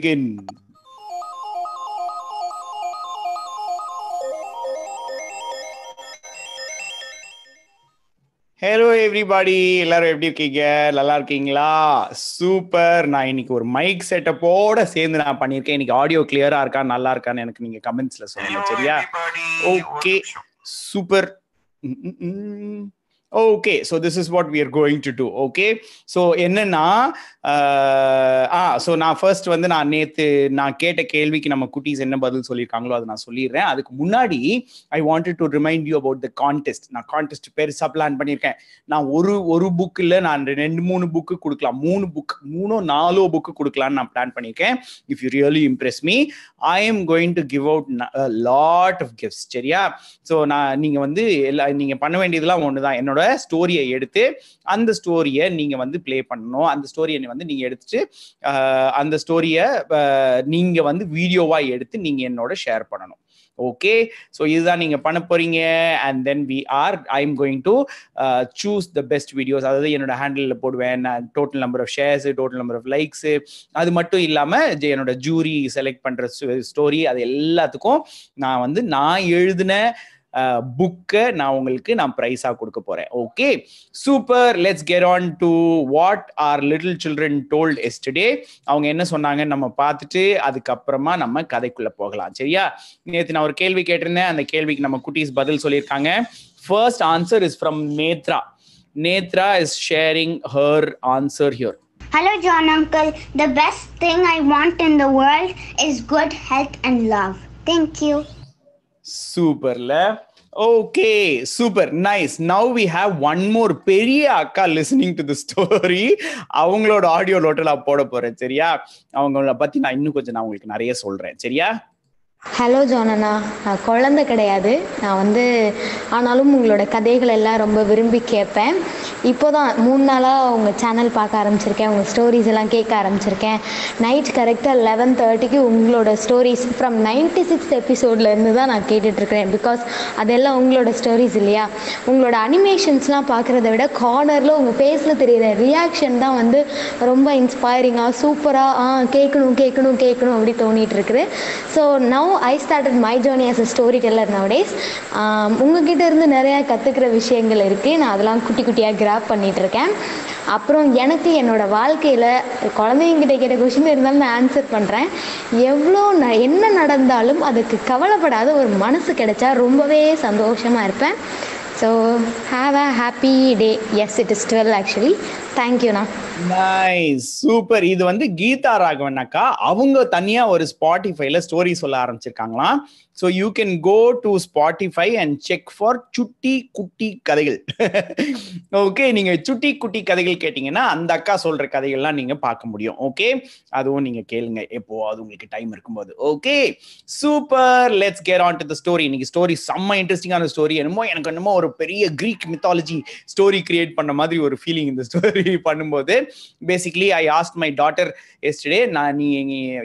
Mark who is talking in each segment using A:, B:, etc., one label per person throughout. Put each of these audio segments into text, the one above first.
A: begin. Hello everybody எல்லாரும் எப்படி இருக்கீங்க நல்லா இருக்கீங்களா சூப்பர் நான் இன்னைக்கு ஒரு மைக் செட்டப்போட சேர்ந்து நான் பண்ணியிருக்கேன் இன்னைக்கு ஆடியோ கிளியரா இருக்கா நல்லா இருக்கான்னு எனக்கு நீங்க கமெண்ட்ஸ்ல சொல்லுங்க சரியா okay super okay so this is what we are going to do okay so என்னன்னா ஆ ஸோ நான் ஃபர்ஸ்ட் வந்து நான் நேற்று நான் கேட்ட கேள்விக்கு நம்ம குட்டீஸ் என்ன பதில் சொல்லியிருக்காங்களோ அதை நான் சொல்லிடுறேன் அதுக்கு முன்னாடி I wanted to remind you about the contest நான் கான்டெஸ்ட் பெருசாக பிளான் பண்ணியிருக்கேன் நான் ஒரு ஒரு புக்கில் நான் ரெண்டு மூணு புக்கு கொடுக்கலாம் மூணு புக் மூணோ நாலோ புக்கு கொடுக்கலான்னு நான் பிளான் பண்ணியிருக்கேன் if you really impress me I am going to give out lot of gifts சரியா ஸோ நான் நீங்கள் வந்து எல்லா நீங்கள் பண்ண வேண்டியதெல்லாம் ஒன்று தான் என்னோட ஸ்டோரியை எடுத்து அந்த ஸ்டோரியை நீங்கள் வந்து ப்ளே பண்ணணும் அந்த ஸ்டோரியை வந்து நீங்கள் எடுத்துட்டு அந்த ஸ்டோரியை நீங்கள் வந்து வீடியோவாக எடுத்து நீங்கள் என்னோட ஷேர் பண்ணணும் ஓகே ஸோ இதுதான் நீங்கள் பண்ண போறீங்க and then we are I am going to choose the best videos அதாவது என்னோட ஹேண்டிலில் போடுவேன் நான் total number of shares total number of likes அது மட்டும் இல்லாமல் என்னோட ஜூரி செலக்ட் பண்ணுற ஸ்டோரி அது எல்லாத்துக்கும் நான் வந்து நான் எழுதின புக்கை நான் உங்களுக்கு நான் ப்ரைஸாக கொடுக்க போகிறேன் okay super let's get on to what R little children told yesterday அவங்க என்ன சொன்னாங்கன்னு நம்ம பார்த்துட்டு அதுக்கப்புறமா நம்ம கதைக்குள்ளே போகலாம் சரியா நேற்று நான் ஒரு கேள்வி கேட்டிருந்தேன் அந்த கேள்விக்கு நம்ம குட்டீஸ் பதில் சொல்லியிருக்காங்க first answer is from Nethra Nethra is sharing her answer here Hello, John Uncle. The best thing I want in the world is good health and love. Thank you. சூப்பர்ல okay super nice now we have one more பெரிய அக்கா listening to the story அவங்களோட audio லோட்டல் போட போறேன் சரியா அவங்கள பத்தி நான் இன்னும் கொஞ்சம் நான் உங்களுக்கு நிறைய சொல்றேன் சரியா
B: ஹலோ ஜானண்ணா நான் குழந்த கிடையாது நான் வந்து ஆனாலும் உங்களோட கதைகள் எல்லாம் ரொம்ப விரும்பி கேட்பேன் இப்போ தான் மூணு நாளாக உங்கள் சேனல் பார்க்க ஆரம்பிச்சிருக்கேன் உங்கள் ஸ்டோரிஸ் எல்லாம் கேட்க ஆரம்பிச்சிருக்கேன் நைட் கரெக்டாக லெவன் தேர்ட்டிக்கு உங்களோட ஸ்டோரிஸ் ஃப்ரம் நைன்டி சிக்ஸ் எபிசோட்லேருந்து தான் நான் கேட்டுட்ருக்கிறேன் பிகாஸ் அதெல்லாம் உங்களோட ஸ்டோரிஸ் இல்லையா உங்களோட அனிமேஷன்ஸ்லாம் பார்க்குறத விட கார்னரில் உங்கள் ஃபேஸில் தெரியிற ரியாக்ஷன் தான் வந்து ரொம்ப இன்ஸ்பைரிங்காக சூப்பராக ஆ கேட்கணும் கேட்கணும் கேட்கணும் அப்படி தோணிகிட்டு இருக்குது ஸோ நான் I started my journey as a storyteller nowadays உங்ககிட்ட இருந்து நிறையா கற்றுக்கிற விஷயங்கள் இருக்குது நான் அதெல்லாம் குட்டி குட்டியாக கிராப் பண்ணிகிட்ருக்கேன் அப்புறம் எனக்கு என்னோடய வாழ்க்கையில் குழந்தைங்கிட்ட கேட்ட கொஷின் இருந்தாலும் நான் ஆன்சர் பண்ணுறேன் எவ்வளோ ந என்ன நடந்தாலும் அதுக்கு கவலைப்படாத ஒரு மனசு கிடைச்சா ரொம்பவே சந்தோஷமாக இருப்பேன் so have a happy day yes it is twelve actually
A: தேங்க்யூண்ணா நைஸ் சூப்பர் இது வந்து கீதா ராகவன்னாக்கா அவங்க தனியா ஒரு ஸ்பாட்டிஃபைல ஸ்டோரி சொல்ல ஆரம்பிச்சிருக்காங்களாம் so you can go to Spotify and check for சுட்டி குட்டி கதைகள் ஓகே நீங்க சுட்டி குட்டி கதைகள் கேட்டீங்கன்னா அந்த அக்கா சொல்ற கதைகள்லாம் நீங்க பார்க்க முடியும் ஓகே அதுவும் நீங்க கேளுங்க எப்போ அது உங்களுக்கு டைம் இருக்கும்போது okay super let's carry on to the story இன்னைக்கு ஸ்டோரி செம்ம இன்ட்ரெஸ்டிங்கான ஸ்டோரி என்னமோ எனக்கு என்னமோ ஒரு பெரிய கிரீக் மித்தாலஜி ஸ்டோரி கிரியேட் பண்ண மாதிரி ஒரு ஃபீலிங் இந்த ஸ்டோரி பண்ணும்போது basically I asked my daughter yesterday நான் நீ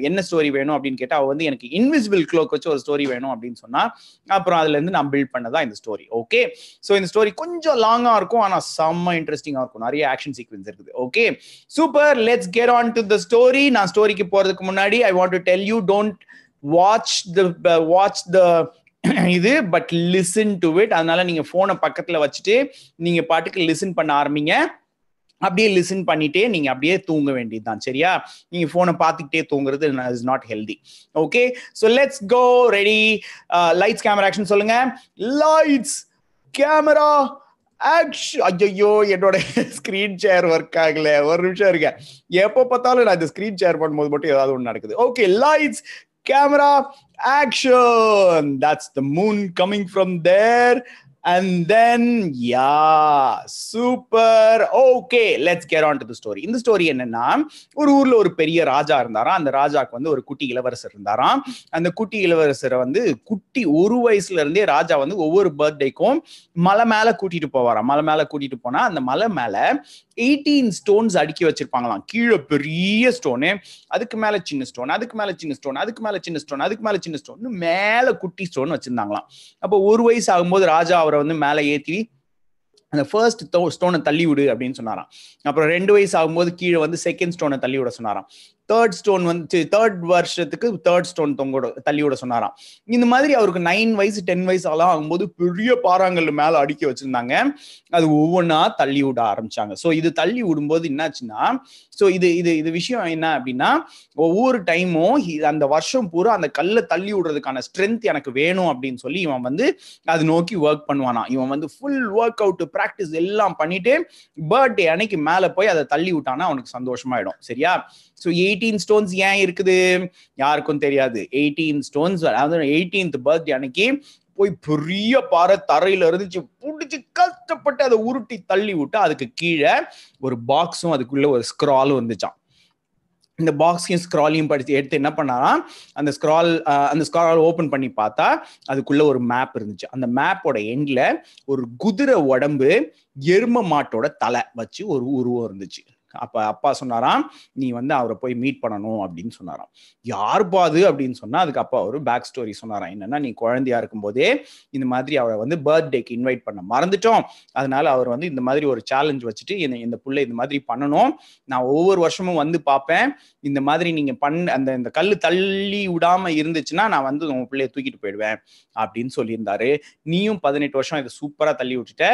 A: என்ன ஸ்டோரி வேணும் அப்படின்னு கேட்டால் அவள் வந்து எனக்கு இன்விசிபிள் க்ளோக் வச்சு ஒரு ஸ்டோரி வேணும் அப்படின்னு சொன்னால் அப்புறம் அதுலேருந்து நான் பில்ட் பண்ணதான் இந்த ஸ்டோரி ஓகே ஸோ இந்த ஸ்டோரி கொஞ்சம் லாங்காக இருக்கும் ஆனால் செம்ம இன்ட்ரெஸ்டிங்காக இருக்கும் நிறைய ஆக்ஷன் சீக்வன்ஸ் இருக்குது okay super let's get on to the story நான் ஸ்டோரிக்கு போகிறதுக்கு முன்னாடி I want to tell you don't watch the watch the இது பட் லிசன் டு இட் அதனால நீங்க போனை பக்கத்துல வச்சுட்டு நீங்க பாட்டுக்கு லிசன் பண்ண ஆரம்பிங்க அப்படியே லிசன் பண்ணிட்டே நீங்க அப்படியே தூங்க வேண்டியதுதான் சரியா நீங்க போனை பார்த்துக்கிட்டே தூங்குறது is not healthy okay so let's go ready lights camera action சொல்லுங்க லைட்ஸ் கேமரா ஆக்ஷன் ஐயோ என்னோட ஸ்க்ரீன் ஷேர் ஒர்க் ஆகல ஒரு நிமிஷம் இருக்கேன் எப்போ பார்த்தாலும் நான் இந்த ஸ்க்ரீன் ஷேர் பண்ணும்போது மட்டும் ஏதாவது ஒன்று நடக்குது okay lights camera action that's the moon coming from there and then yeah super okay let's care on to story இந்த ஸ்டோரி என்னன்னா ஒரு ஊர்ல ஒரு பெரிய ராஜா இருந்தாராம் அந்த ராஜாக்கு வந்து ஒரு குட்டி இளவரசர் இருந்தாராம் அந்த குட்டி இளவரசரை வந்து குட்டி ஒரு வயசுல இருந்தே ராஜா வந்து ஒவ்வொரு பர்த்டேக்கும் மலை மேல கூட்டிட்டு போவாராம் மலை மேல கூட்டிட்டு போனா அந்த மலை மேல எயிட்டீன் ஸ்டோன்ஸ் அடுக்கி வச்சிருப்பாங்களாம் கீழே பெரிய ஸ்டோனு அதுக்கு மேல சின்ன ஸ்டோன் அதுக்கு மேல சின்ன ஸ்டோன் அதுக்கு மேல சின்ன ஸ்டோன் அதுக்கு மேல சின்ன ஸ்டோன் மேல குட்டி ஸ்டோன் வச்சிருந்தாங்களாம் அப்போ ஒரு வயசு ஆகும்போது ராஜா அவரை வந்து மேல ஏத்தி அந்த ஃபர்ஸ்ட் ஸ்டோனை தள்ளி விடு அப்படின்னு சொன்னாராம் அப்புறம் ரெண்டு வயசு ஆகும்போது கீழே வந்து செகண்ட் ஸ்டோனை தள்ளி விட சொன்னாராம் தேர்ட் ஸ்டோன் வந்து தேர்ட் வருஷத்துக்கு தேர்ட் ஸ்டோன் தொங்கோட தள்ளியோட சொன்னாராம் இந்த மாதிரி அவருக்கு நைன் வயசு டென் வயசு ஆலாம் ஆகும்போது பெரிய பாறாங்கல் மேல அடிக்க வச்சிருந்தாங்க அது ஒவ்வொன்றா தள்ளி விட ஆரம்பிச்சாங்க ஸோ இது தள்ளி விடும்போது என்னாச்சுன்னா ஸோ இது இது இது விஷயம் என்ன அப்படின்னா ஒவ்வொரு டைமும் அந்த வருஷம் பூரா அந்த கல்லை தள்ளி விடுறதுக்கான ஸ்ட்ரென்த் எனக்கு வேணும் அப்படின்னு சொல்லி இவன் வந்து அது நோக்கி ஒர்க் பண்ணுவானா இவன் வந்து ஃபுல் ஒர்க் அவுட் ப்ராக்டிஸ் எல்லாம் பண்ணிட்டு பர்த்டே அன்னைக்கு மேலே போய் அதை தள்ளி விட்டானா அவனுக்கு சந்தோஷமாயிடும் சரியா ஸோ எயிட் எயிட்டீன் ஸ்டோன்ஸ் ஏன் இருக்குது யாருக்கும் தெரியாது எயிட்டீன் ஸ்டோன்ஸ் அதாவது எயிட்டீன்த் பர்த்டே அன்னைக்கு போய் பெரிய பாறை தரையில இருந்துச்சு பிடிச்சி கஷ்டப்பட்டு அதை உருட்டி தள்ளி விட்டு அதுக்கு கீழே ஒரு பாக்ஸும் அதுக்குள்ள ஒரு ஸ்க்ராலும் இருந்துச்சான் இந்த பாக்ஸையும் ஸ்க்ராலையும் படித்து எடுத்து என்ன பண்ணாரா அந்த ஸ்க்ரால் அந்த ஸ்க்ரால் ஓப்பன் பண்ணி பார்த்தா அதுக்குள்ள ஒரு மேப் இருந்துச்சு அந்த மேப்போட எண்டில் ஒரு குதிரை உடம்பு எரும மாட்டோட தலை வச்சு ஒரு உருவம் இருந்துச்சு அப்போ அப்பா சொன்னாராம் நீ வந்து அவரை போய் மீட் பண்ணணும் அப்படின்னு சொன்னாராம் யார் பாது அப்படின்னு சொன்னால் அதுக்கு அப்பா ஒரு பேக் ஸ்டோரி சொன்னாராம் என்னன்னா நீ குழந்தையா இருக்கும்போதே இந்த மாதிரி அவரை வந்து பர்த்டேக்கு இன்வைட் பண்ண மறந்துட்டோம் அதனால அவர் வந்து இந்த மாதிரி ஒரு சேலஞ்ச் வச்சுட்டு இந்த பிள்ளை இந்த மாதிரி பண்ணணும் நான் ஒவ்வொரு வருஷமும் வந்து பார்ப்பேன் இந்த மாதிரி நீங்க பண்ண அந்த இந்த கல் தள்ளி விடாம இருந்துச்சுன்னா நான் வந்து உங்க பிள்ளைய தூக்கிட்டு போயிடுவேன் அப்படின்னு சொல்லியிருந்தாரு நீயும் பதினெட்டு வருஷம் இதை சூப்பரா தள்ளி விட்டுட்ட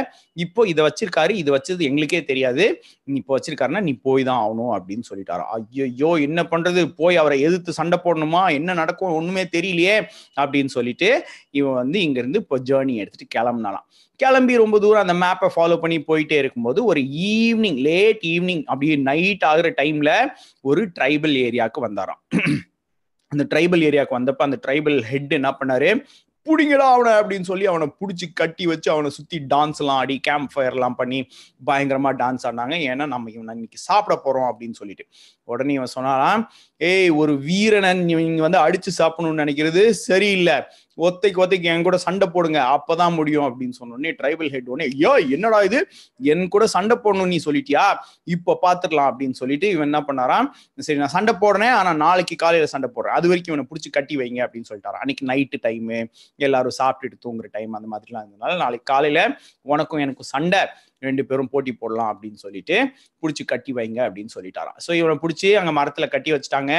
A: இப்போ இதை வச்சிருக்காரு இதை வச்சது எங்களுக்கே தெரியாது நீ இப்போ வச்சிருக்காருன்னா நீ போய் தான் ஆகணும் அப்படின்னு சொல்லிட்டாரு ஐயோ என்ன பண்றது போய் அவரை எதிர்த்து சண்டை போடணுமா என்ன நடக்கும் ஒண்ணுமே தெரியலையே அப்படின்னு சொல்லிட்டு இவன் வந்து இங்க இருந்து இப்போ ஜேர்னி எடுத்துட்டு கிளம்புனாலாம் கிளம்பி ரொம்ப தூரம் அந்த மேப்பை ஃபாலோ பண்ணி போயிட்டே இருக்கும்போது ஒரு ஈவினிங் லேட் ஈவினிங் அப்படியே நைட் ஆகுற டைம்ல ஒரு ட்ரைபல் ஏரியாவுக்கு வந்தாராம் அந்த ட்ரைபல் ஏரியாவுக்கு வந்தப்ப அந்த ட்ரைபல் ஹெட் என்ன பண்ணாரு பிடிங்கடா அவனை அப்படின்னு சொல்லி அவனை பிடிச்சி கட்டி வச்சு அவனை சுற்றி டான்ஸ்லாம் ஆடி கேம்ப் ஃபயர்லாம் பண்ணி பயங்கரமாக டான்ஸ் ஆடினாங்க ஏன்னா நம்ம இவனை இன்னைக்கு சாப்பிட போகிறோம் அப்படின்னு சொல்லிட்டு உடனே இவன் சொன்னாலாம் ஏய் ஒரு வீரனை நீங்க வந்து அடித்து சாப்பிடணும்னு நினைக்கிறது சரியில்லை ஒத்தைக்கு ஒத்தைக்கு என் கூட சண்டை போடுங்க அப்பதான் முடியும் அப்படின்னு சொன்னோடனே ட்ரைபல் ஹெட் உடனே ஐயோ என்னடா இது என் கூட சண்டை போடணும் நீ சொல்லிட்டியா இப்போ பாத்துக்கலாம் அப்படின்னு சொல்லிட்டு இவன் என்ன பண்ணாராம் சரி நான் சண்டை போடுறேன் ஆனா நாளைக்கு காலையில சண்டை போடுறேன் அது வரைக்கும் இவனை பிடிச்சி கட்டி வைங்க அப்படின்னு சொல்லிட்டாரு அன்னைக்கு நைட்டு டைமு எல்லாரும் சாப்பிட்டுட்டு தூங்குற டைம் அந்த மாதிரிலாம் இருந்ததுனால நாளைக்கு காலையில உனக்கும் எனக்கும் சண்டை ரெண்டு பேரும் போட்டி போடலாம் அப்படின்னு சொல்லிட்டு பிடிச்சி கட்டி வைங்க அப்படின்னு சொல்லிட்டாராம் ஸோ இவனை பிடிச்சி அங்கே மரத்தில் கட்டி வச்சுட்டாங்க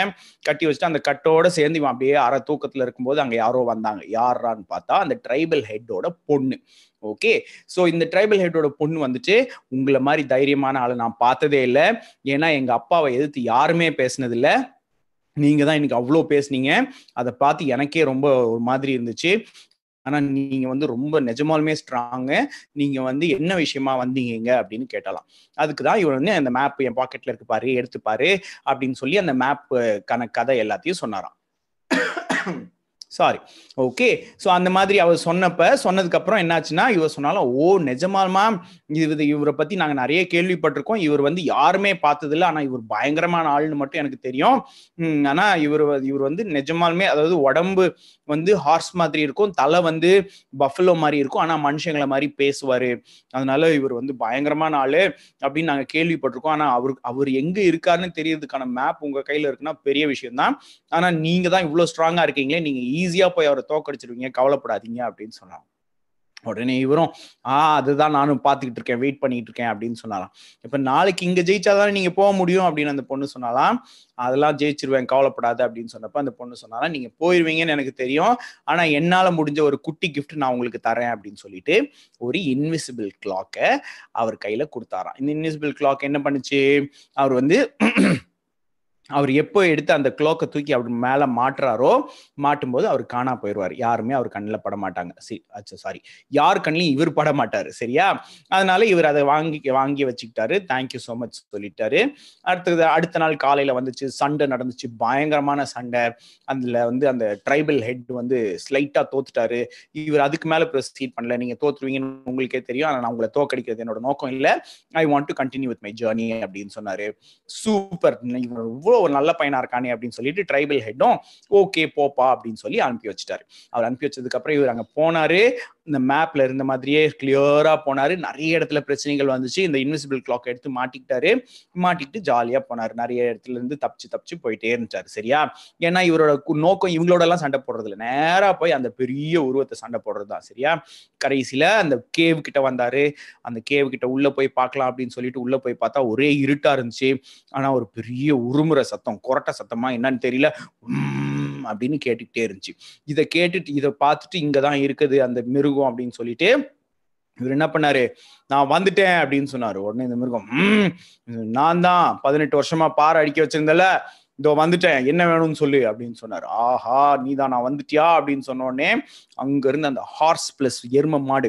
A: கட்டி வச்சுட்டு அந்த கட்டோட சேர்ந்து இவன் அப்படியே அரை தூக்கத்தில் இருக்கும்போது அங்கே யாரோ வந்தாங்க யாரான்னு பார்த்தா அந்த ட்ரைபல் ஹெட்டோட பொண்ணு ஓகே ஸோ இந்த ட்ரைபல் ஹெட்டோட பொண்ணு வந்துட்டு உங்களை மாதிரி தைரியமான ஆளை நான் பார்த்ததே இல்லை ஏன்னா எங்கள் அப்பாவை எதிர்த்து யாருமே பேசினதில்லை நீங்க தான் இன்னைக்கு அவ்வளோ பேசுனீங்க அதை பார்த்து எனக்கே ரொம்ப ஒரு மாதிரி இருந்துச்சு ஆனா நீங்க வந்து ரொம்ப நிஜமாலுமே ஸ்ட்ராங்கு நீங்க வந்து என்ன விஷயமா வந்தீங்க அப்படின்னு கேட்டலாம் அதுக்கு தான் இவர் வந்து அந்த மேப் என் பாக்கெட்ல இருக்கு பாரு எடுத்துப்பாரு அப்படின்னு சொல்லி அந்த மேப்புக்கான கதை எல்லாத்தையும் சொன்னாராம் சாரி ஓகே ஸோ அந்த மாதிரி அவர் சொன்னப்ப சொன்னதுக்கப்புறம் என்னாச்சுன்னா இவர் சொன்னாலும் ஓ நிஜமாலுமா இது இவரை பற்றி நாங்கள் நிறைய கேள்விப்பட்டிருக்கோம் இவர் வந்து யாருமே பார்த்ததில்ல ஆனால் இவர் பயங்கரமான ஆள்னு மட்டும் எனக்கு தெரியும் ஆனால் இவர் இவர் வந்து நிஜமாலுமே அதாவது உடம்பு வந்து ஹார்ஸ் மாதிரி இருக்கும் தலை வந்து பஃபலோ மாதிரி இருக்கும் ஆனால் மனுஷங்களை மாதிரி பேசுவார் அதனால இவர் வந்து பயங்கரமான ஆள் அப்படின்னு நாங்கள் கேள்விப்பட்டிருக்கோம் ஆனால் அவர் அவர் எங்கே இருக்காருன்னு தெரியறதுக்கான மேப் உங்கள் கையில் இருக்குன்னா பெரிய விஷயம் தான் ஆனால் நீங்கள் தான் இவ்வளோ ஸ்ட்ராங்காக இருக்கீங்களே நீங்கள் ஈஸியாக போய் அவரை தோக்கடிச்சிருவீங்க கவலைப்படாதீங்க அப்படின்னு சொன்னாங்க உடனே இவரும் ஆ அதுதான் நானும் பார்த்துக்கிட்டு இருக்கேன் வெயிட் பண்ணிட்டு இருக்கேன் அப்படின்னு சொன்னாலாம் இப்போ நாளைக்கு இங்கே ஜெயிச்சாதானே நீங்கள் போக முடியும் அப்படின்னு அந்த பொண்ணு சொன்னாலாம் அதெல்லாம் ஜெயிச்சிருவேன் கவலைப்படாது அப்படின்னு சொன்னப்ப அந்த பொண்ணு சொன்னாலாம் நீங்கள் போயிருவீங்கன்னு எனக்கு தெரியும் ஆனால் என்னால் முடிஞ்ச ஒரு குட்டி கிஃப்ட் நான் உங்களுக்கு தரேன் அப்படின்னு சொல்லிட்டு ஒரு இன்விசிபிள் கிளாக்கை அவர் கையில் கொடுத்தாராம் இந்த இன்விசிபிள் கிளாக் என்ன பண்ணுச்சு அவர் வந்து அவர் எப்போ எடுத்து அந்த க்ளோக்கை தூக்கி அவர் மேலே மாட்டுறாரோ மாட்டும் போது அவர் காணா போயிடுவார் யாருமே அவர் கண்ணில் பட மாட்டாங்க சரி அச்சா சாரி யார் கண்ணிலையும் இவர் பட மாட்டார் சரியா அதனால இவர் அதை வாங்கி வாங்கி வச்சுக்கிட்டாரு தேங்க்யூ ஸோ மச் சொல்லிட்டாரு அடுத்தது அடுத்த நாள் காலையில் வந்துச்சு சண்டை நடந்துச்சு பயங்கரமான சண்டை அதில் வந்து அந்த ட்ரைபல் ஹெட் வந்து ஸ்லைட்டாக தோத்துட்டாரு இவர் அதுக்கு மேலே ப்ரொசீட் பண்ணல நீங்கள் தோத்துருவீங்கன்னு உங்களுக்கே தெரியும் ஆனால் நான் உங்களை தோக்கடிக்கிறது என்னோட நோக்கம் இல்லை I want to continue with my journey அப்படின்னு சொன்னார் சூப்பர் இவர் இவ்வளோ ஒரு நல்ல பையனா இருக்கானே அப்படின்னு சொல்லிட்டு ட்ரைபல் ஹெட்டும் ஓகே போப்பா அப்படின்னு சொல்லி அனுப்பி வச்சுட்டாரு அவர் அனுப்பி வச்சதுக்கப்புறம் இவர் அங்க போனாரு இந்த மேப்ல இருந்த மாதிரியே கிளியரா போனாரு நிறைய இடத்துல பிரச்சனைகள் வந்துச்சு இந்த இன்விசிபிள் கிளாக் எடுத்து மாட்டிக்கிட்டாரு மாட்டிட்டு ஜாலியா போனாரு நிறைய இடத்துல இருந்து தப்பிச்சு தப்பிச்சு போயிட்டே இருந்துச்சாரு சரியா ஏன்னா இவரோட நோக்கம் இவங்களோட எல்லாம் சண்டை போடுறது இல்லை நேரா போய் அந்த பெரிய உருவத்தை சண்டை போடுறது தான் சரியா கடைசியில அந்த கேவ் கிட்ட வந்தாரு அந்த கேவ் கிட்ட உள்ள போய் பார்க்கலாம் அப்படின்னு சொல்லிட்டு உள்ள போய் பார்த்தா ஒரே இருட்டா இருந்துச்சு ஆனா ஒரு பெரிய உருமுறை சத்தம் கொரட்ட சத்தமா என்னன்னு தெரியல அப்படின்னு கேட்டுக்கிட்டே இருந்துச்சு இதை கேட்டுட்டு இதை பார்த்துட்டு இங்கே தான் இருக்குது அந்த மிருகம் அப்படின்னு சொல்லிட்டு இவர் என்ன பண்ணாரு நான் வந்துட்டேன் அப்படின்னு சொன்னாரு உடனே இந்த மிருகம் நான் தான் பதினெட்டு வருஷமா பாறை அடிக்க வச்சிருந்தல இதோ வந்துட்டேன் என்ன வேணும்னு சொல்லு அப்படின்னு சொன்னார் ஆஹா நீ தான் நான் வந்துட்டியா அப்படின்னு சொன்னோடனே அங்க இருந்து அந்த ஹார்ஸ் பிளஸ் எரும மாடு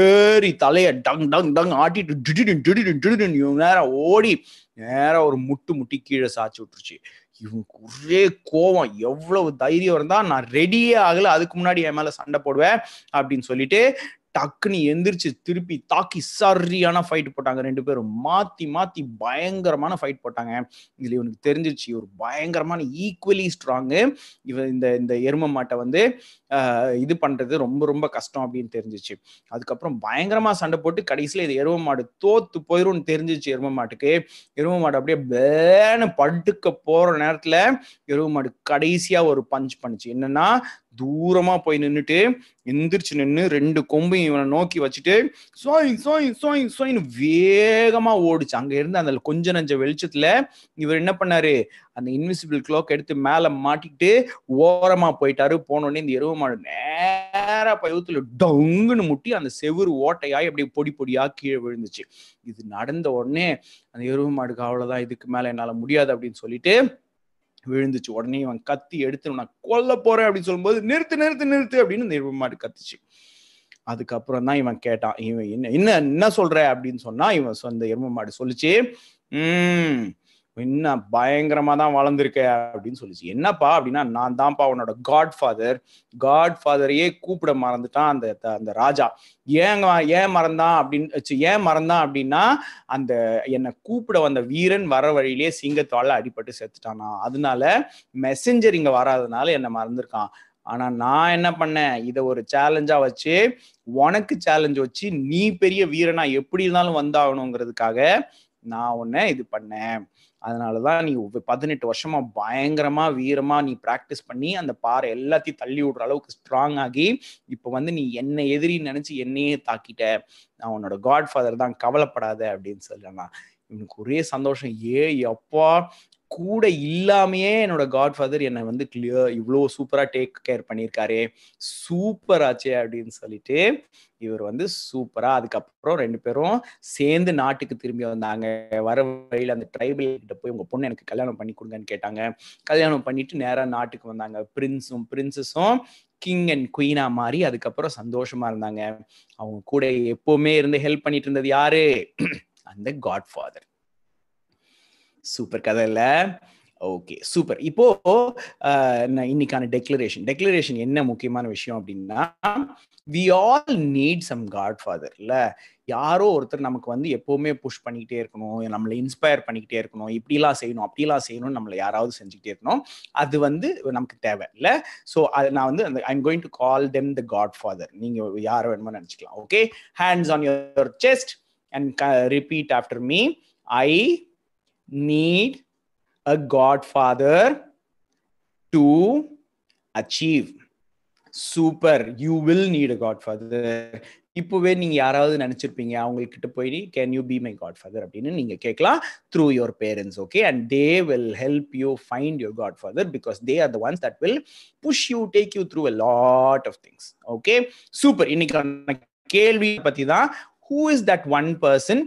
A: ஏறி தலைய டங் டங் டங் ஆட்டிட்டு நேரம் ஓடி நேரம் ஒரு முட்டு முட்டி கீழே சாச்சு விட்டுருச்சு இவங்க ஒரே கோவம் எவ்வளவு தைரியம் இருந்தா நான் ரெடியே ஆகல அதுக்கு முன்னாடி என் மேல சண்டை போடுவேன் அப்படின்னு சொல்லிட்டு டக்குன்னு எந்திரிச்சு திருப்பி தாக்கி சரியான ஃபைட் போட்டாங்க ரெண்டு பேரும் மாத்தி மாத்தி பயங்கரமான ஃபைட் போட்டாங்க இதுல இவனுக்கு தெரிஞ்சிருச்சு ஒரு பயங்கரமான ஈக்குவலி ஸ்ட்ராங்கு இவ இந்த இந்த எரும மாட்டை வந்து இது பண்றது ரொம்ப ரொம்ப கஷ்டம் அப்படின்னு தெரிஞ்சிச்சு அதுக்கப்புறம் பயங்கரமா சண்டை போட்டு கடைசியில இது எரும மாடு தோத்து போயிரும்னு தெரிஞ்சிச்சு எரும மாட்டுக்கு எரும மாடு அப்படியே பேனு படுக்க போற நேரத்துல எரும மாடு கடைசியா ஒரு பஞ்ச் பண்ணுச்சு என்னன்னா தூரமா போய் நின்றுட்டு எந்திரிச்சு நின்று ரெண்டு கொம்பையும் இவனை நோக்கி வச்சுட்டு சோயின் சோயின் சோயின் சோயின் வேகமா ஓடுச்சு அங்க இருந்து அந்த கொஞ்ச நஞ்ச வெளிச்சத்துல இவர் என்ன பண்ணாரு அந்த இன்விசிபிள் கிளாக் எடுத்து மேல மாட்டிக்கிட்டு ஓரமா போயிட்டாரு போனோடனே இந்த எருவு மாடு நேரா பயத்துல டங்குன்னு முட்டி அந்த செவுறு ஓட்டையாய் அப்படியே பொடி பொடியா கீழே விழுந்துச்சு இது நடந்த உடனே அந்த எருவு மாடுக்கு அவ்வளவுதான் இதுக்கு மேல என்னால முடியாது அப்படின்னு சொல்லிட்டு விழுந்துச்சு உடனே இவன் கத்தி எடுத்து நான் கொல்ல போறேன் அப்படின்னு சொல்லும்போது நிறுத்து நிறுத்து நிறுத்து அப்படின்னு இந்த மாடு கத்துச்சு அதுக்கப்புறம் தான் இவன் கேட்டான் இவன் என்ன என்ன என்ன சொல்ற அப்படின்னு சொன்னா இவன் சொந்த எரும மாடு சொல்லிச்சு உம் என்ன பயங்கரமா தான் வளர்ந்துருக்க அப்படின்னு சொல்லிச்சு என்னப்பா அப்படின்னா நான் தான்ப்பா உன்னோட காட் ஃபாதர் காட் ஃபாதரையே கூப்பிட மறந்துட்டான் அந்த அந்த ராஜா ஏங்க ஏன் மறந்தான் அப்படின்னு ஏன் மறந்தான் அப்படின்னா அந்த என்னை கூப்பிட வந்த வீரன் வர வழியிலேயே சிங்கத்தால அடிபட்டு செத்துட்டானா அதனால மெசஞ்சர் இங்க வராதனால என்னை மறந்துருக்கான் ஆனா நான் என்ன பண்ணேன் இதை ஒரு சேலஞ்சா வச்சு உனக்கு சேலஞ்ச் வச்சு நீ பெரிய வீரனா எப்படி இருந்தாலும் வந்தாகணுங்கிறதுக்காக நான் உன்னை இது பண்ணேன் அதனாலதான் தான் நீ பதினெட்டு வருஷமா பயங்கரமா வீரமா நீ ப்ராக்டிஸ் பண்ணி அந்த பாறை எல்லாத்தையும் தள்ளி விடுற அளவுக்கு ஸ்ட்ராங் ஆகி இப்போ வந்து நீ என்னை எதிரி நினைச்சு என்னையே தாக்கிட்ட நான் உன்னோட காட் ஃபாதர் தான் கவலைப்படாத அப்படின்னு சொல்லலாம் இவனுக்கு ஒரே சந்தோஷம் ஏ எப்பா கூட இல்லாமையே என்னோட காட் ஃபாதர் என்னை வந்து கிளியர் இவ்வளோ சூப்பராக டேக் கேர் பண்ணியிருக்காரு சூப்பர் ஆச்சே அப்படின்னு சொல்லிட்டு இவர் வந்து சூப்பராக அதுக்கப்புறம் ரெண்டு பேரும் சேர்ந்து நாட்டுக்கு திரும்பி வந்தாங்க வர வழியில் அந்த ட்ரைபல் கிட்ட போய் உங்கள் பொண்ணு எனக்கு கல்யாணம் பண்ணி கொடுங்கன்னு கேட்டாங்க கல்யாணம் பண்ணிட்டு நேராக நாட்டுக்கு வந்தாங்க பிரின்ஸும் பிரின்சஸும் கிங் அண்ட் குயினா மாறி அதுக்கப்புறம் சந்தோஷமா இருந்தாங்க அவங்க கூட எப்பவுமே இருந்து ஹெல்ப் பண்ணிட்டு இருந்தது யாரு அந்த காட் ஃபாதர் சூப்பர் கதை இல்லை ஓகே சூப்பர் இப்போ இன்னைக்கான டெக்ளரேஷன் டெக்ளரேஷன் என்ன முக்கியமான விஷயம் அப்படின்னா we all need some godfather இல்ல யாரோ ஒருத்தர் நமக்கு வந்து எப்பவுமே புஷ் பண்ணிக்கிட்டே இருக்கணும் நம்மளை இன்ஸ்பயர் பண்ணிக்கிட்டே இருக்கணும் இப்படிலாம் செய்யணும் அப்படிலாம் செய்யணும் நம்மளை யாராவது செஞ்சுக்கிட்டே இருக்கணும் அது வந்து நமக்கு தேவை இல்லை ஸோ அது நான் வந்து அந்த I'm going to call them the godfather நீங்க யாரோ வேணுமோ நினச்சிக்கலாம் okay hands on your chest and repeat after me I need a godfather to achieve super you will need a godfather இப்போவே நீங்க யாராவது நினைச்சிருப்பீங்க கிட்ட போய் can you be my godfather அப்படின்னு நீங்க கேட்கலாம் through your parents okay and they will help you find your godfather because they are the ones that will push you take you through a lot of things okay super இன்னைக்கான கேள்வி பத்தி தான் who is that one person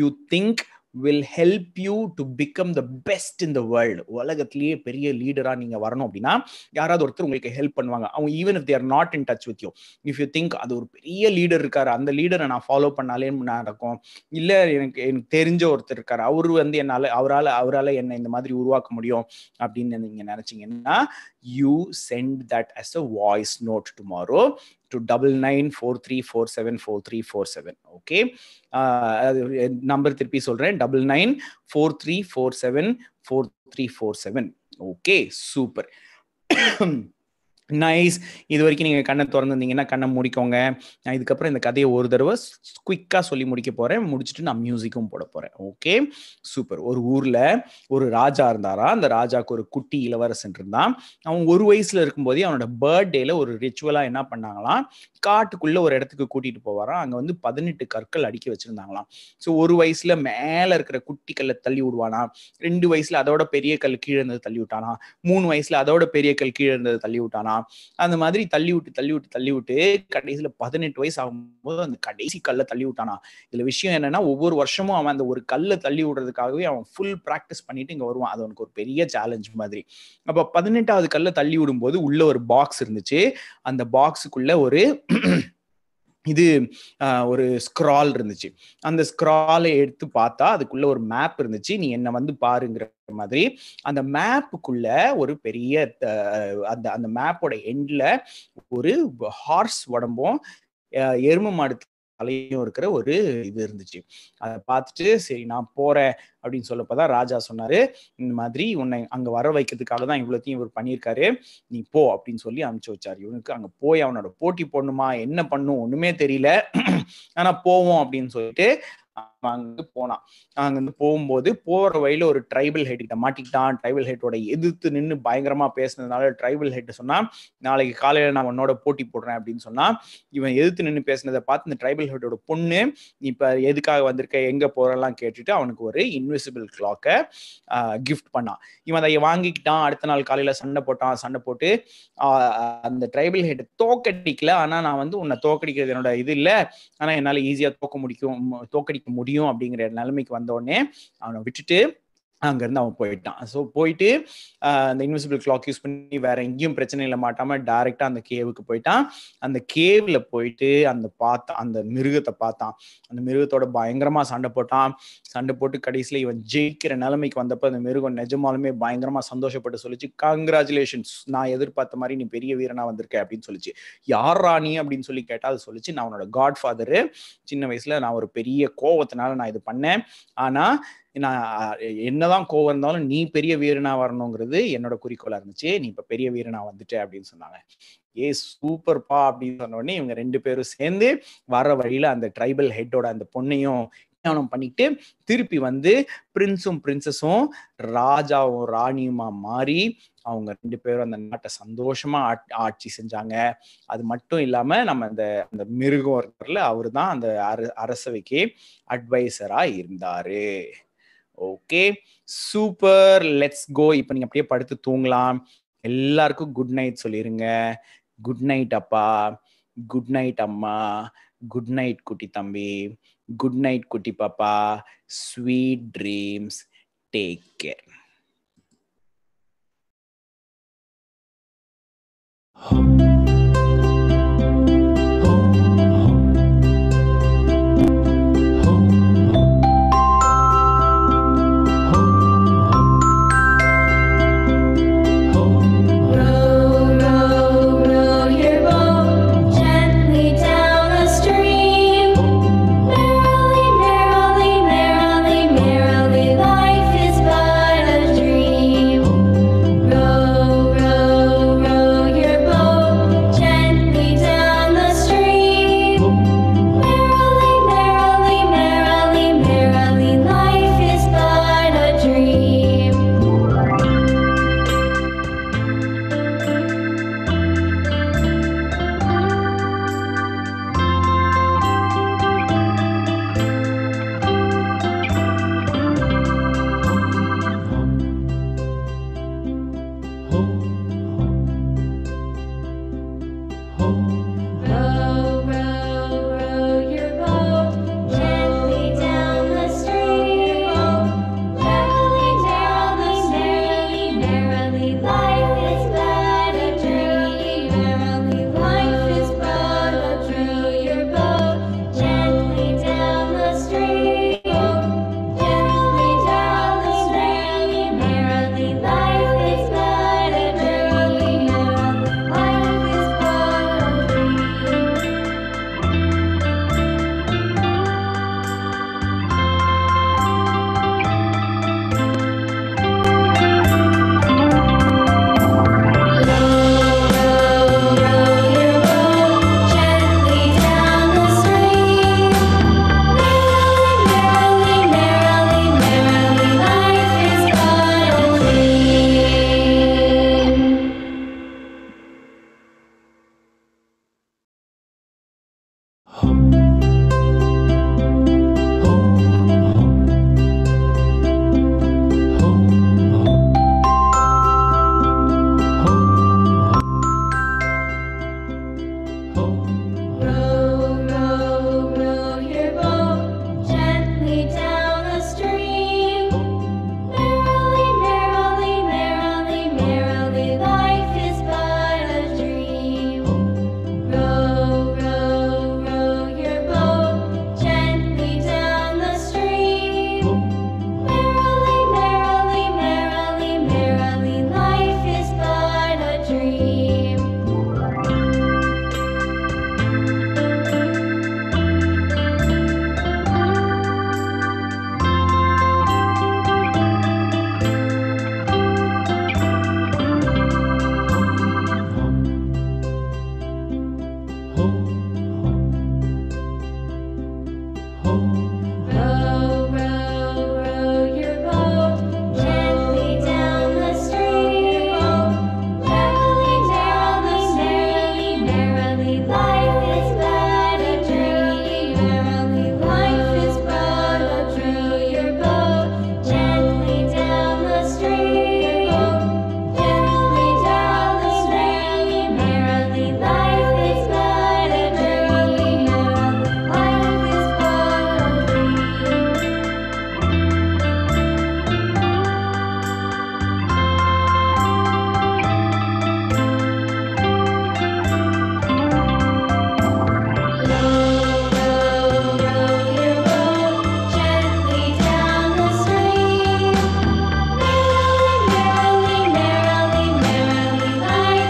A: you think will help you to become the best in the world உலகத்திலேயே பெரிய லீடராக நீங்கள் வரணும் அப்படின்னா யாராவது ஒருத்தர் உங்களுக்கு ஹெல்ப் பண்ணுவாங்க அவங்க even if they're not in touch with you if you think அது ஒரு பெரிய லீடர் இருக்காரு அந்த லீடரை நான் ஃபாலோ பண்ணாலே நடக்கும் இல்லை எனக்கு எனக்கு தெரிஞ்ச ஒருத்தர் இருக்காரு அவர் வந்து என்னால் அவரால் அவரால் என்னை இந்த மாதிரி உருவாக்க முடியும் அப்படின்னு நீங்கள் நினச்சிங்கன்னா you send that as a voice note tomorrow to double nine four three four seven four three four seven. Okay, uh, uh, number piece four three four seven four three four seven. Okay, super. Nice இது வரைக்கும் நீங்கள் கண்ணை திறந்துருந்தீங்கன்னா கண்ணை முடிக்கோங்க நான் இதுக்கப்புறம் இந்த கதையை ஒரு தடவை குயிக்காக சொல்லி முடிக்க போகிறேன் முடிச்சுட்டு நான் மியூசிக்கும் போட போகிறேன் ஓகே சூப்பர் ஒரு ஊரில் ஒரு ராஜா இருந்தாரா அந்த ராஜாவுக்கு ஒரு குட்டி இளவரசன் இருந்தான் அவன் ஒரு வயசில் இருக்கும்போதே அவனோட பர்த்டேல ஒரு ரிச்சுவலாக என்ன பண்ணாங்களாம் காட்டுக்குள்ளே ஒரு இடத்துக்கு கூட்டிகிட்டு போவாராம் அங்கே வந்து பதினெட்டு கற்கள் அடுக்கி வச்சுருந்தாங்களாம் ஸோ ஒரு வயசில் மேலே இருக்கிற குட்டி கல்லை தள்ளி விடுவானா ரெண்டு வயசில் அதோட பெரிய கல் கீழே இருந்தது தள்ளி விட்டானா மூணு வயசில் அதோட பெரிய கல் கீழே இருந்தது தள்ளி விட்டானா அந்த மாதிரி தள்ளி விட்டு தள்ளி விட்டு தள்ளி விட்டு கடைசியில பதினெட்டு வயசு ஆகும்போது அந்த கடைசி கல்லை தள்ளி விட்டானா இதுல விஷயம் என்னன்னா ஒவ்வொரு வருஷமும் அவன் அந்த ஒரு கல்லை தள்ளி விடுறதுக்காகவே அவன் ஃபுல் ப்ராக்டிஸ் பண்ணிட்டு இங்க வருவான் அது அவனுக்கு ஒரு பெரிய சேலஞ்ச் மாதிரி அப்ப பதினெட்டாவது கல்லை தள்ளி விடும்போது உள்ள ஒரு பாக்ஸ் இருந்துச்சு அந்த பாக்ஸுக்குள்ள ஒரு இது ஒரு ஸ்க்ரால் இருந்துச்சு அந்த ஸ்க்ராலை எடுத்து பார்த்தா அதுக்குள்ள ஒரு மேப் இருந்துச்சு நீ என்னை வந்து பாருங்கிற மாதிரி அந்த மேப்புக்குள்ள ஒரு பெரிய அந்த அந்த மேப்போட எண்ட்ல ஒரு ஹார்ஸ் உடம்பும் எரும மாடு தலையும் இருக்கிற ஒரு இது இருந்துச்சு அதை பார்த்துட்டு சரி நான் போறேன் அப்படின்னு சொல்லப்பதான் ராஜா சொன்னாரு இந்த மாதிரி உன்னை அங்க வர வைக்கிறதுக்காக தான் இவ்வளோத்தையும் இவர் பண்ணியிருக்காரு நீ போ அப்படின்னு சொல்லி அனுப்பிச்சு வச்சாரு இவனுக்கு அங்க போய் அவனோட போட்டி போடணுமா என்ன பண்ணும் ஒண்ணுமே தெரியல ஆனா போவோம் அப்படின்னு சொல்லிட்டு அங்கிருந்து போனான் அங்கிருந்து போகும்போது போற வழியில ஒரு ட்ரைபல் ஹெட் கிட்ட மாட்டிக்கிட்டான் ட்ரைபல் ஹெட்டோட எதிர்த்து நின்று பயங்கரமா பேசினதுனால ட்ரைபல் ஹெட் சொன்னா நாளைக்கு காலையில நான் உன்னோட போட்டி போடுறேன் அப்படின்னு சொன்னா இவன் எதிர்த்து நின்று பேசினதை பார்த்து இந்த ட்ரைபல் ஹெட்டோட பொண்ணு இப்ப எதுக்காக வந்திருக்க எங்க போறெல்லாம் கேட்டுட்டு அவனுக்கு ஒரு இன்விசிபிள் கிளாக்கை கிஃப்ட் பண்ணான் இவன் அதை வாங்கிக்கிட்டான் அடுத்த நாள் காலையில சண்டை போட்டான் சண்டை போட்டு அந்த ட்ரைபல் ஹெட் தோக்கடிக்கல ஆனா நான் வந்து உன்னை தோக்கடிக்கிறது என்னோட இது இல்லை ஆனா என்னால ஈஸியா தோக்க முடிக்கும் தோக்கடிக்க முடியும் முடியும் அப்படிங்கிற நிலைமைக்கு வந்தோடனே அவனை விட்டுட்டு அங்கேருந்து அவன் போயிட்டான் ஸோ போயிட்டு அந்த இன்விசிபிள் கிளாக் யூஸ் பண்ணி வேற எங்கேயும் பிரச்சனையில மாட்டாமல் டைரெக்டாக அந்த கேவுக்கு போயிட்டான் அந்த கேவ்ல போயிட்டு அந்த பார்த்தான் அந்த மிருகத்தை பார்த்தான் அந்த மிருகத்தோட பயங்கரமாக சண்டை போட்டான் சண்டை போட்டு கடைசியில் இவன் ஜெயிக்கிற நிலைமைக்கு வந்தப்போ அந்த மிருகம் நிஜமாலுமே பயங்கரமாக சந்தோஷப்பட்டு சொல்லிச்சு கங்க்ராச்சுலேஷன்ஸ் நான் எதிர்பார்த்த மாதிரி நீ பெரிய வீரனா வந்திருக்க அப்படின்னு சொல்லிச்சு யார் ராணி அப்படின்னு சொல்லி கேட்டால் அது சொல்லிச்சு நான் உன்னோட காட் ஃபாதரு சின்ன வயசுல நான் ஒரு பெரிய கோவத்தினால நான் இது பண்ணேன் ஆனால் நான் என்னதான் கோவம் இருந்தாலும் நீ பெரிய வீரனா வரணுங்கிறது என்னோட குறிக்கோளா இருந்துச்சு நீ இப்ப பெரிய வீரனா வந்துட்ட அப்படின்னு சொன்னாங்க ஏ பா அப்படின்னு உடனே இவங்க ரெண்டு பேரும் சேர்ந்து வர வழியில அந்த ட்ரைபல் ஹெட்டோட அந்த பொண்ணையும் பண்ணிட்டு திருப்பி வந்து பிரின்ஸும் பிரின்சஸும் ராஜாவும் ராணியுமா மாறி அவங்க ரெண்டு பேரும் அந்த நாட்டை சந்தோஷமா ஆட்சி செஞ்சாங்க அது மட்டும் இல்லாம நம்ம அந்த அந்த மிருகம் இருக்கிறதுல அவரு தான் அந்த அரசவைக்கு அட்வைசரா இருந்தாரு ஓகே சூப்பர் லெட்ஸ் கோ இப்போ நீங்கள் அப்படியே படுத்து தூங்கலாம் எல்லாருக்கும் குட் நைட் சொல்லிருங்க குட் நைட் அப்பா குட் நைட் அம்மா குட் நைட் குட்டி தம்பி குட் நைட் குட்டி பாப்பா sweet dreams take care Home.